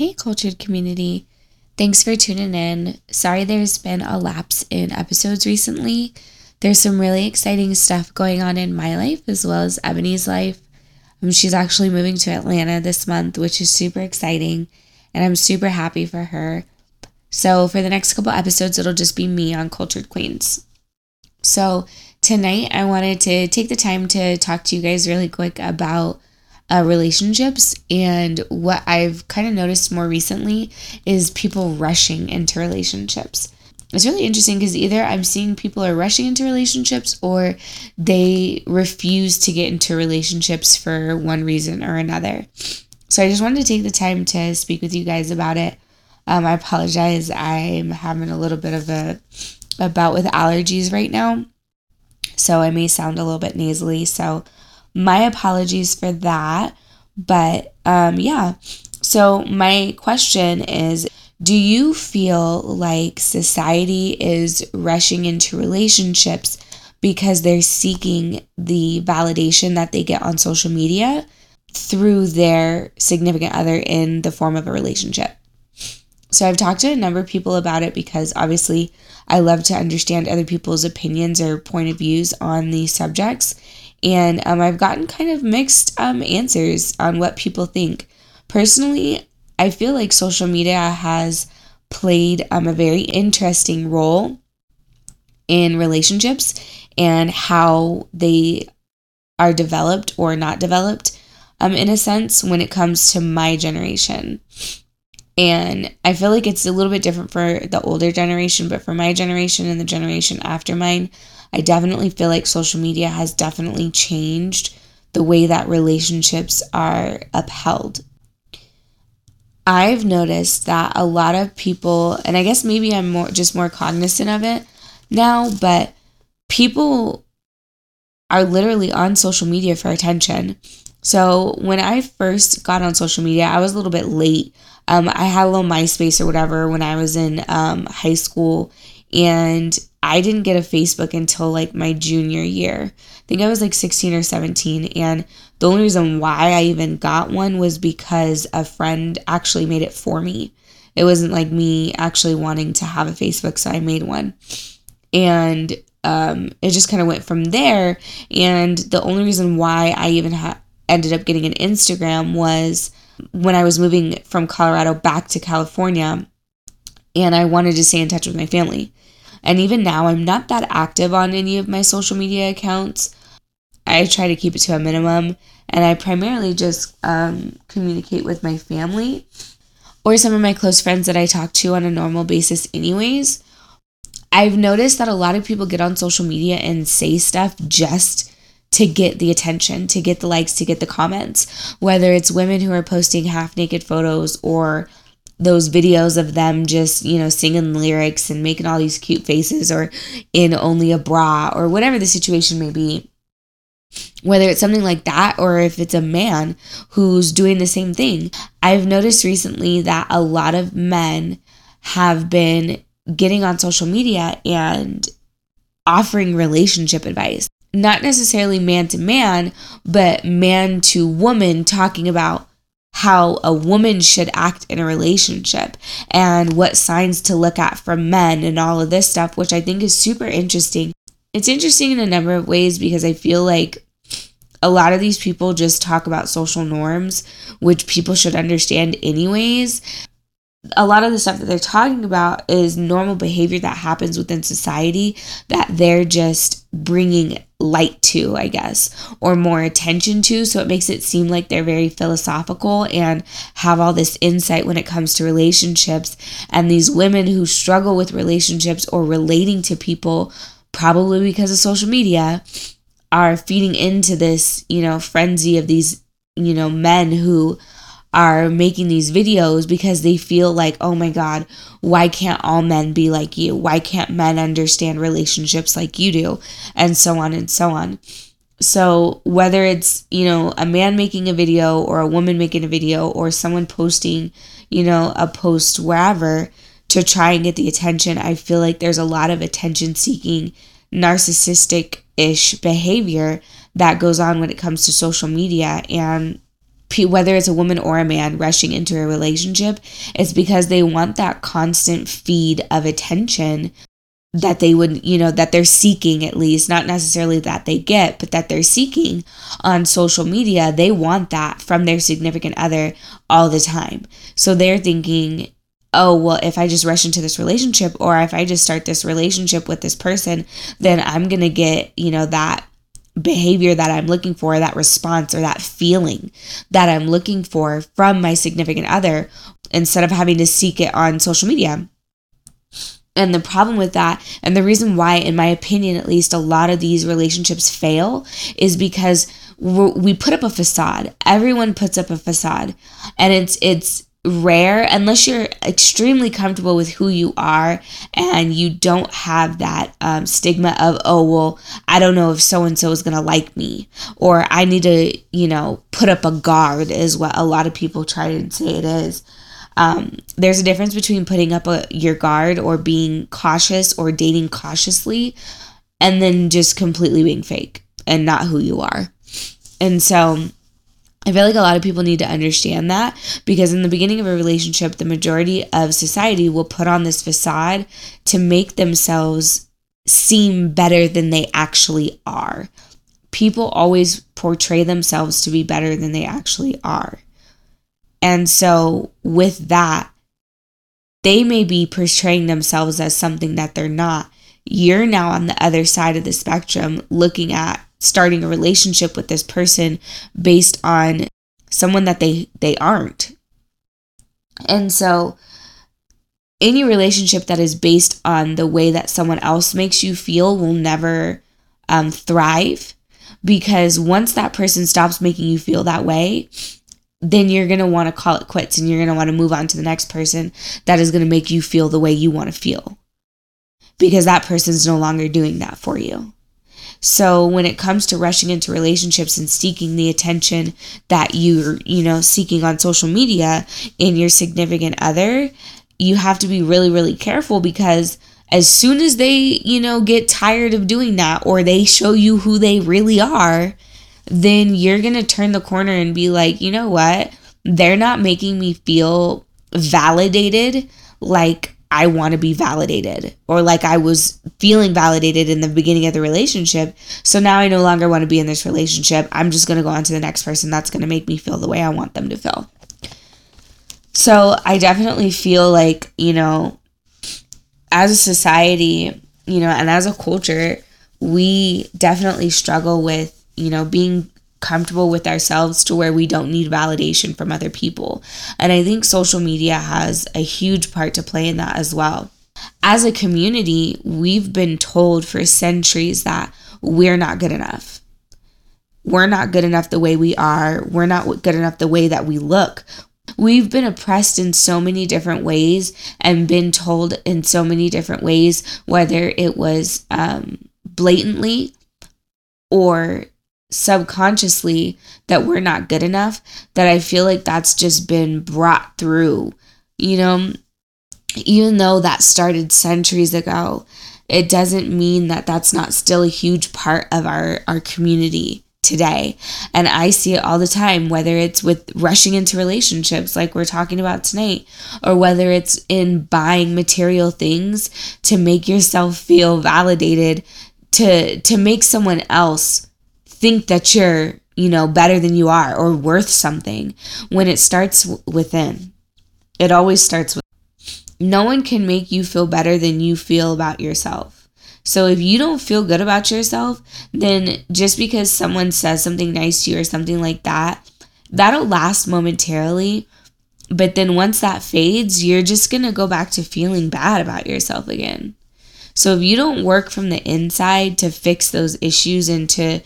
Hey, cultured community. Thanks for tuning in. Sorry there's been a lapse in episodes recently. There's some really exciting stuff going on in my life as well as Ebony's life. Um, she's actually moving to Atlanta this month, which is super exciting, and I'm super happy for her. So, for the next couple episodes, it'll just be me on Cultured Queens. So, tonight I wanted to take the time to talk to you guys really quick about uh, relationships. And what I've kind of noticed more recently is people rushing into relationships. It's really interesting because either I'm seeing people are rushing into relationships or they refuse to get into relationships for one reason or another. So I just wanted to take the time to speak with you guys about it. Um, I apologize. I'm having a little bit of a, a bout with allergies right now. So I may sound a little bit nasally. So my apologies for that. But um, yeah, so my question is Do you feel like society is rushing into relationships because they're seeking the validation that they get on social media through their significant other in the form of a relationship? So I've talked to a number of people about it because obviously I love to understand other people's opinions or point of views on these subjects. And um, I've gotten kind of mixed um, answers on what people think. Personally, I feel like social media has played um, a very interesting role in relationships and how they are developed or not developed um, in a sense when it comes to my generation. And I feel like it's a little bit different for the older generation, but for my generation and the generation after mine, I definitely feel like social media has definitely changed the way that relationships are upheld. I've noticed that a lot of people, and I guess maybe I'm more just more cognizant of it now, but people are literally on social media for attention. So when I first got on social media, I was a little bit late. Um, I had a little MySpace or whatever when I was in um, high school, and I didn't get a Facebook until like my junior year. I think I was like 16 or 17. And the only reason why I even got one was because a friend actually made it for me. It wasn't like me actually wanting to have a Facebook, so I made one. And um, it just kind of went from there. And the only reason why I even ha- ended up getting an Instagram was when I was moving from Colorado back to California and I wanted to stay in touch with my family. And even now, I'm not that active on any of my social media accounts. I try to keep it to a minimum, and I primarily just um, communicate with my family or some of my close friends that I talk to on a normal basis, anyways. I've noticed that a lot of people get on social media and say stuff just to get the attention, to get the likes, to get the comments. Whether it's women who are posting half naked photos or those videos of them just, you know, singing lyrics and making all these cute faces or in only a bra or whatever the situation may be. Whether it's something like that or if it's a man who's doing the same thing. I've noticed recently that a lot of men have been getting on social media and offering relationship advice. Not necessarily man to man, but man to woman talking about how a woman should act in a relationship and what signs to look at from men and all of this stuff, which I think is super interesting. It's interesting in a number of ways because I feel like a lot of these people just talk about social norms, which people should understand anyways a lot of the stuff that they're talking about is normal behavior that happens within society that they're just bringing light to, I guess, or more attention to. So it makes it seem like they're very philosophical and have all this insight when it comes to relationships. And these women who struggle with relationships or relating to people, probably because of social media, are feeding into this, you know, frenzy of these, you know, men who are making these videos because they feel like, oh my God, why can't all men be like you? Why can't men understand relationships like you do? And so on and so on. So, whether it's, you know, a man making a video or a woman making a video or someone posting, you know, a post wherever to try and get the attention, I feel like there's a lot of attention seeking, narcissistic ish behavior that goes on when it comes to social media. And whether it's a woman or a man rushing into a relationship, it's because they want that constant feed of attention that they would, you know, that they're seeking at least, not necessarily that they get, but that they're seeking on social media. They want that from their significant other all the time. So they're thinking, oh, well, if I just rush into this relationship or if I just start this relationship with this person, then I'm going to get, you know, that behavior that I'm looking for, that response or that feeling that I'm looking for from my significant other instead of having to seek it on social media. And the problem with that, and the reason why, in my opinion, at least, a lot of these relationships fail is because we put up a facade. Everyone puts up a facade, and it's it's rare unless you're extremely comfortable with who you are and you don't have that um, stigma of oh well i don't know if so and so is going to like me or i need to you know put up a guard is what a lot of people try to say it is um, there's a difference between putting up a, your guard or being cautious or dating cautiously and then just completely being fake and not who you are. And so I feel like a lot of people need to understand that because in the beginning of a relationship, the majority of society will put on this facade to make themselves seem better than they actually are. People always portray themselves to be better than they actually are. And so, with that, they may be portraying themselves as something that they're not. You're now on the other side of the spectrum looking at starting a relationship with this person based on someone that they they aren't. And so any relationship that is based on the way that someone else makes you feel will never um, thrive because once that person stops making you feel that way, then you're going to want to call it quits and you're going to want to move on to the next person that is going to make you feel the way you want to feel because that person's no longer doing that for you. So when it comes to rushing into relationships and seeking the attention that you're, you know, seeking on social media in your significant other, you have to be really really careful because as soon as they, you know, get tired of doing that or they show you who they really are, then you're going to turn the corner and be like, you know what? They're not making me feel validated like I want to be validated or like I was feeling validated in the beginning of the relationship. So now I no longer want to be in this relationship. I'm just going to go on to the next person that's going to make me feel the way I want them to feel. So I definitely feel like, you know, as a society, you know, and as a culture, we definitely struggle with you know, being comfortable with ourselves to where we don't need validation from other people. And I think social media has a huge part to play in that as well. As a community, we've been told for centuries that we're not good enough. We're not good enough the way we are. We're not good enough the way that we look. We've been oppressed in so many different ways and been told in so many different ways, whether it was um, blatantly or subconsciously that we're not good enough that I feel like that's just been brought through. You know, even though that started centuries ago, it doesn't mean that that's not still a huge part of our our community today. And I see it all the time, whether it's with rushing into relationships like we're talking about tonight, or whether it's in buying material things to make yourself feel validated, to to make someone else think that you're, you know, better than you are or worth something when it starts within. It always starts with no one can make you feel better than you feel about yourself. So if you don't feel good about yourself, then just because someone says something nice to you or something like that, that'll last momentarily. But then once that fades, you're just going to go back to feeling bad about yourself again. So if you don't work from the inside to fix those issues and to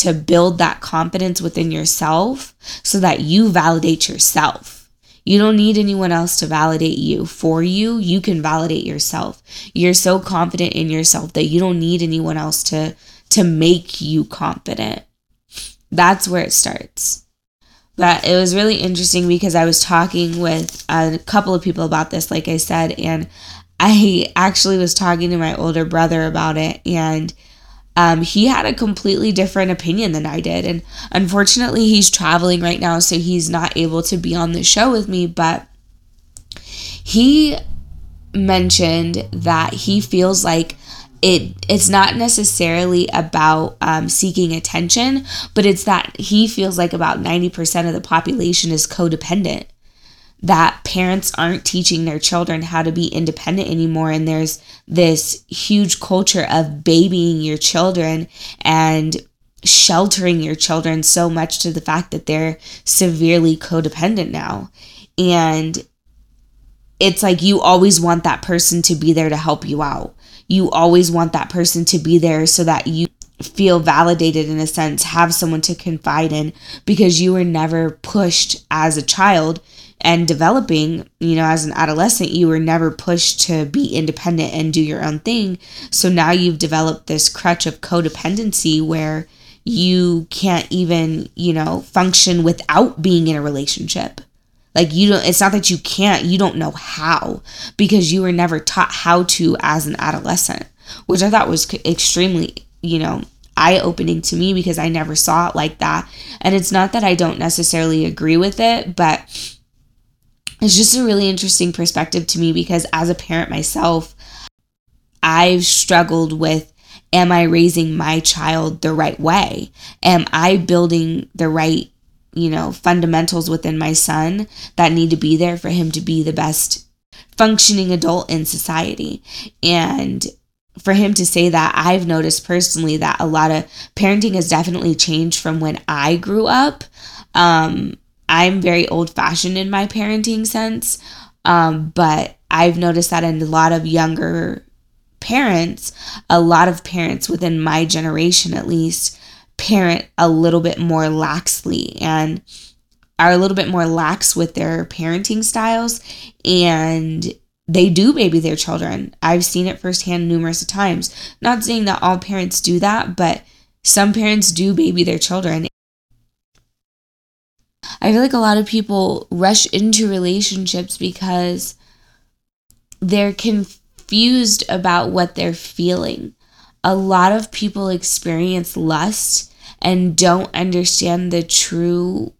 to build that confidence within yourself so that you validate yourself. You don't need anyone else to validate you for you. You can validate yourself. You're so confident in yourself that you don't need anyone else to to make you confident. That's where it starts. But it was really interesting because I was talking with a couple of people about this like I said and I actually was talking to my older brother about it and um, he had a completely different opinion than I did. And unfortunately, he's traveling right now, so he's not able to be on the show with me. But he mentioned that he feels like it it's not necessarily about um, seeking attention, but it's that he feels like about 90% of the population is codependent. That parents aren't teaching their children how to be independent anymore. And there's this huge culture of babying your children and sheltering your children so much to the fact that they're severely codependent now. And it's like you always want that person to be there to help you out you always want that person to be there so that you feel validated in a sense, have someone to confide in because you were never pushed as a child and developing, you know, as an adolescent, you were never pushed to be independent and do your own thing. So now you've developed this crutch of codependency where you can't even, you know, function without being in a relationship. Like you don't it's not that you can't, you don't know how because you were never taught how to as an adolescent, which I thought was extremely, you know, eye-opening to me because I never saw it like that. And it's not that I don't necessarily agree with it, but it's just a really interesting perspective to me because as a parent myself, I've struggled with am I raising my child the right way? Am I building the right you know, fundamentals within my son that need to be there for him to be the best functioning adult in society. And for him to say that, I've noticed personally that a lot of parenting has definitely changed from when I grew up. Um, I'm very old fashioned in my parenting sense, um, but I've noticed that in a lot of younger parents, a lot of parents within my generation at least, parent a little bit more laxly and are a little bit more lax with their parenting styles and they do baby their children. I've seen it firsthand numerous times. Not saying that all parents do that, but some parents do baby their children. I feel like a lot of people rush into relationships because they're confused about what they're feeling. A lot of people experience lust and don't understand the true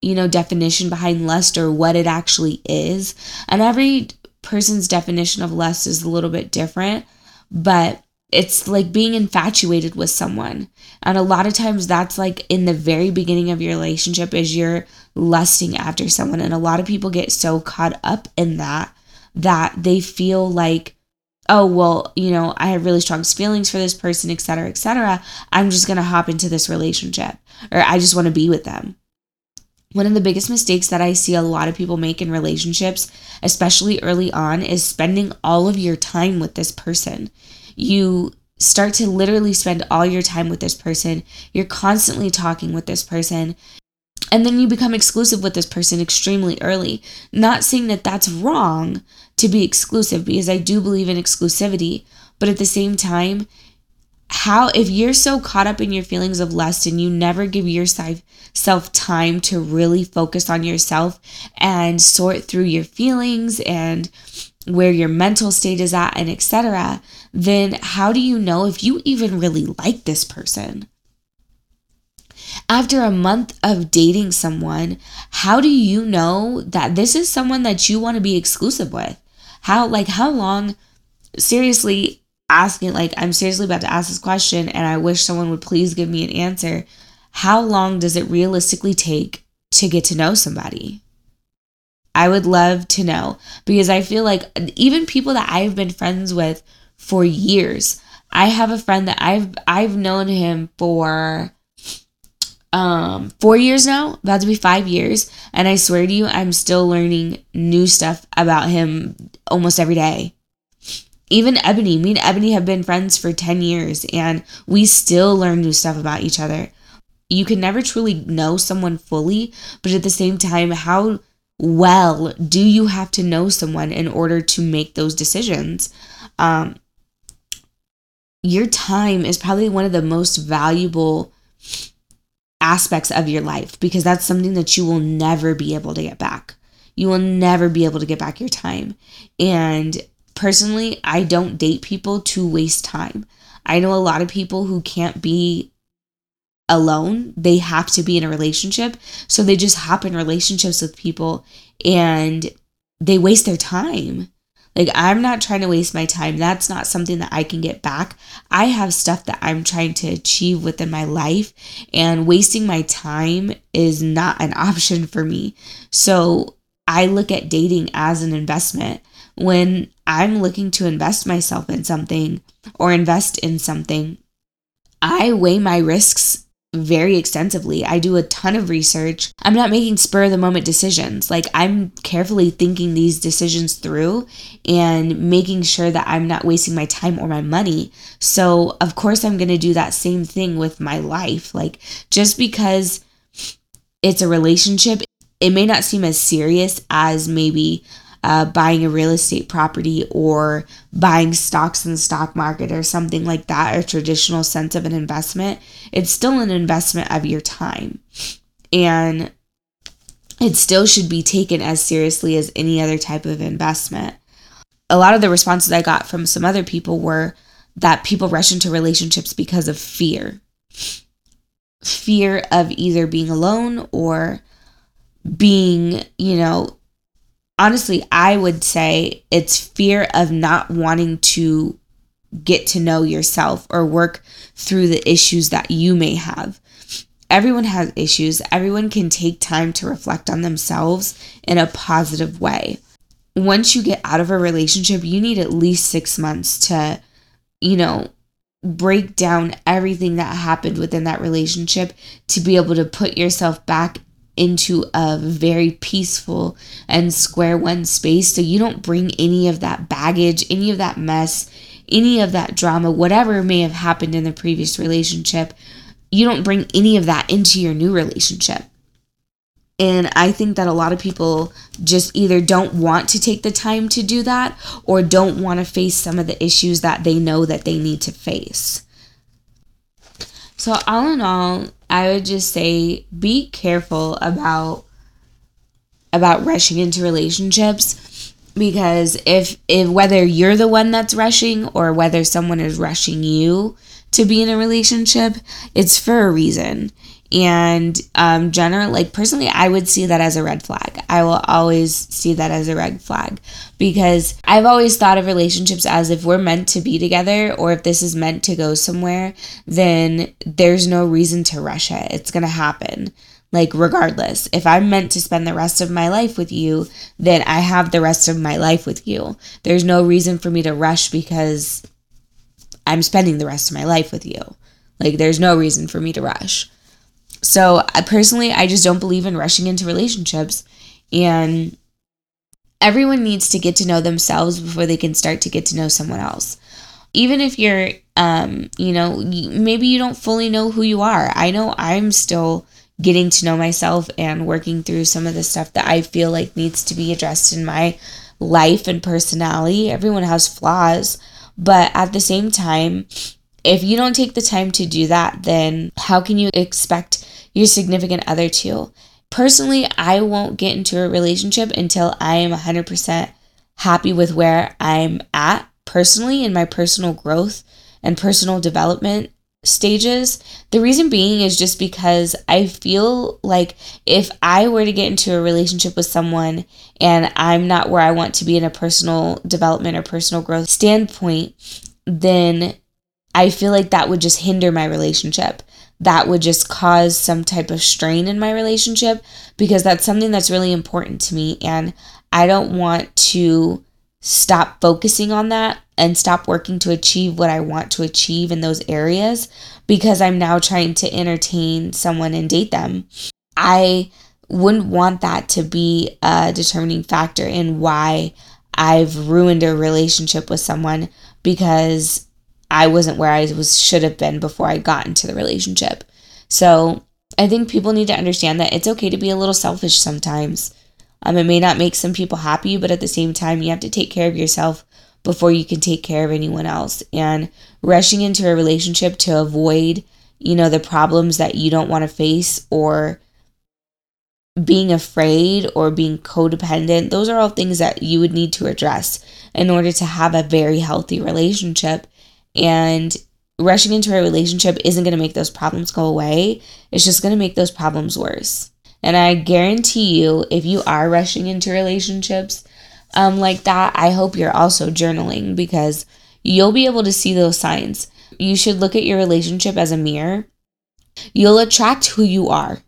you know definition behind lust or what it actually is and every person's definition of lust is a little bit different but it's like being infatuated with someone. And a lot of times that's like in the very beginning of your relationship is you're lusting after someone. And a lot of people get so caught up in that that they feel like oh well you know i have really strong feelings for this person etc etc i'm just going to hop into this relationship or i just want to be with them. One of the biggest mistakes that i see a lot of people make in relationships especially early on is spending all of your time with this person you start to literally spend all your time with this person. You're constantly talking with this person. And then you become exclusive with this person extremely early. Not saying that that's wrong to be exclusive because I do believe in exclusivity, but at the same time, how if you're so caught up in your feelings of lust and you never give yourself time to really focus on yourself and sort through your feelings and where your mental state is at and etc then how do you know if you even really like this person after a month of dating someone, how do you know that this is someone that you want to be exclusive with? How, like, how long, seriously asking, like, I'm seriously about to ask this question and I wish someone would please give me an answer. How long does it realistically take to get to know somebody? I would love to know because I feel like even people that I've been friends with for years, I have a friend that I've I've known him for um four years now about to be five years. And i swear to you i'm still learning new stuff about him almost every day. Even ebony me and ebony have been friends for 10 years and we still learn new stuff about each other. You can never truly know someone fully but at the same time how well do you have to know someone in order to make those decisions um your time is probably one of the most valuable aspects of your life because that's something that you will never be able to get back. You will never be able to get back your time. And personally, I don't date people to waste time. I know a lot of people who can't be alone. They have to be in a relationship. So they just hop in relationships with people and they waste their time. Like, I'm not trying to waste my time. That's not something that I can get back. I have stuff that I'm trying to achieve within my life, and wasting my time is not an option for me. So, I look at dating as an investment. When I'm looking to invest myself in something or invest in something, I weigh my risks very extensively. I do a ton of research. I'm not making spur of the moment decisions. Like I'm carefully thinking these decisions through and making sure that I'm not wasting my time or my money. So, of course, I'm going to do that same thing with my life. Like just because it's a relationship, it may not seem as serious as maybe uh, buying a real estate property or buying stocks in the stock market or something like that, a traditional sense of an investment, it's still an investment of your time. And it still should be taken as seriously as any other type of investment. A lot of the responses I got from some other people were that people rush into relationships because of fear fear of either being alone or being, you know, honestly, I would say it's fear of not wanting to get to know yourself or work through the issues that you may have. Everyone has issues. Everyone can take time to reflect on themselves in a positive way. Once you get out of a relationship, you need at least six months to, you know, break down everything that happened within that relationship to be able to put yourself back into a very peaceful and square one space so you don't bring any of that baggage, any of that mess, any of that drama, whatever may have happened in the previous relationship. You don't bring any of that into your new relationship. And I think that a lot of people just either don't want to take the time to do that or don't want to face some of the issues that they know that they need to face. So, all in all, I would just say be careful about about rushing into relationships because if if whether you're the one that's rushing or whether someone is rushing you to be in a relationship, it's for a reason and um general like personally i would see that as a red flag. I will always see that as a red flag because i've always thought of relationships as if we're meant to be together or if this is meant to go somewhere then there's no reason to rush it. It's gonna happen. Like regardless if i'm meant to spend the rest of my life with you then i have the rest of my life with you. There's no reason for me to rush because i'm spending the rest of my life with you. Like there's no reason for me to rush so, I, personally, I just don't believe in rushing into relationships. And everyone needs to get to know themselves before they can start to get to know someone else. Even if you're, um, you know, maybe you don't fully know who you are. I know I'm still getting to know myself and working through some of the stuff that I feel like needs to be addressed in my life and personality. Everyone has flaws, but at the same time, if you don't take the time to do that, then how can you expect your significant other to? Personally, I won't get into a relationship until I am 100% happy with where I'm at personally in my personal growth and personal development stages. The reason being is just because I feel like if I were to get into a relationship with someone and I'm not where I want to be in a personal development or personal growth standpoint, then I feel like that would just hinder my relationship. That would just cause some type of strain in my relationship because that's something that's really important to me. And I don't want to stop focusing on that and stop working to achieve what I want to achieve in those areas because I'm now trying to entertain someone and date them. I wouldn't want that to be a determining factor in why I've ruined a relationship with someone because I wasn't where I was should have been before I got into the relationship. So I think people need to understand that it's okay to be a little selfish sometimes. Um, it may not make some people happy, but at the same time, you have to take care of yourself before you can take care of anyone else. And rushing into a relationship to avoid, you know, the problems that you don't want to face or being afraid or being codependent, those are all things that you would need to address in order to have a very healthy relationship and rushing into a relationship isn't going to make those problems go away. It's just going to make those problems worse. And I guarantee you, if you are rushing into relationships um, like that, I hope you're also journaling because you'll be able to see those signs. You should look at your relationship as a mirror. You'll attract who you are.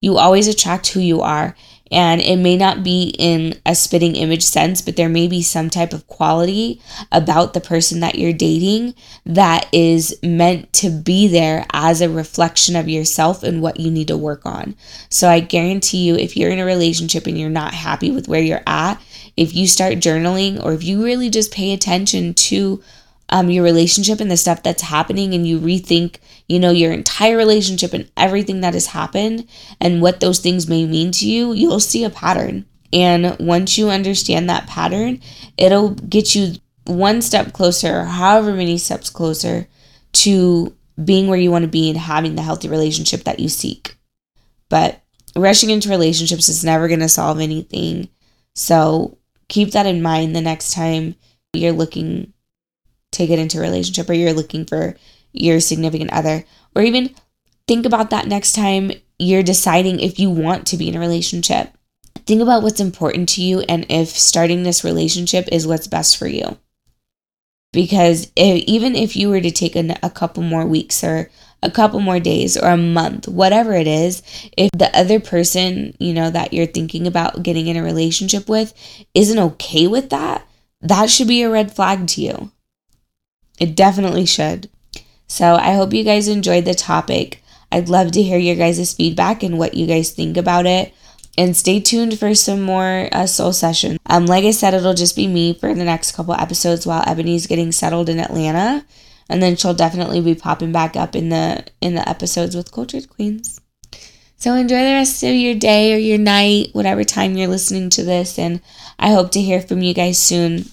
You always attract who you are. And it may not be in a spitting image sense, but there may be some type of quality about the person that you're dating that is meant to be there as a reflection of yourself and what you need to work on. So I guarantee you, if you're in a relationship and you're not happy with where you're at, if you start journaling or if you really just pay attention to um, your relationship and the stuff that's happening and you rethink you know your entire relationship and everything that has happened and what those things may mean to you you'll see a pattern. And once you understand that pattern it'll get you one step closer however many steps closer to being where you want to be and having the healthy relationship that you seek. But rushing into relationships is never going to solve anything. So keep that in mind the next time you're looking to get into a relationship or you're looking for your significant other or even think about that next time you're deciding if you want to be in a relationship think about what's important to you and if starting this relationship is what's best for you because if, even if you were to take a, a couple more weeks or a couple more days or a month, whatever it is, if the other person, you know, that you're thinking about getting in a relationship with isn't okay with that, that should be a red flag to you. It definitely should. So I hope you guys enjoyed the topic. I'd love to hear your guys' feedback and what you guys think about it. And stay tuned for some more uh, soul sessions. Um, like I said, it'll just be me for the next couple episodes while Ebony's getting settled in Atlanta, and then she'll definitely be popping back up in the in the episodes with Cultured Queens. So enjoy the rest of your day or your night, whatever time you're listening to this, and I hope to hear from you guys soon.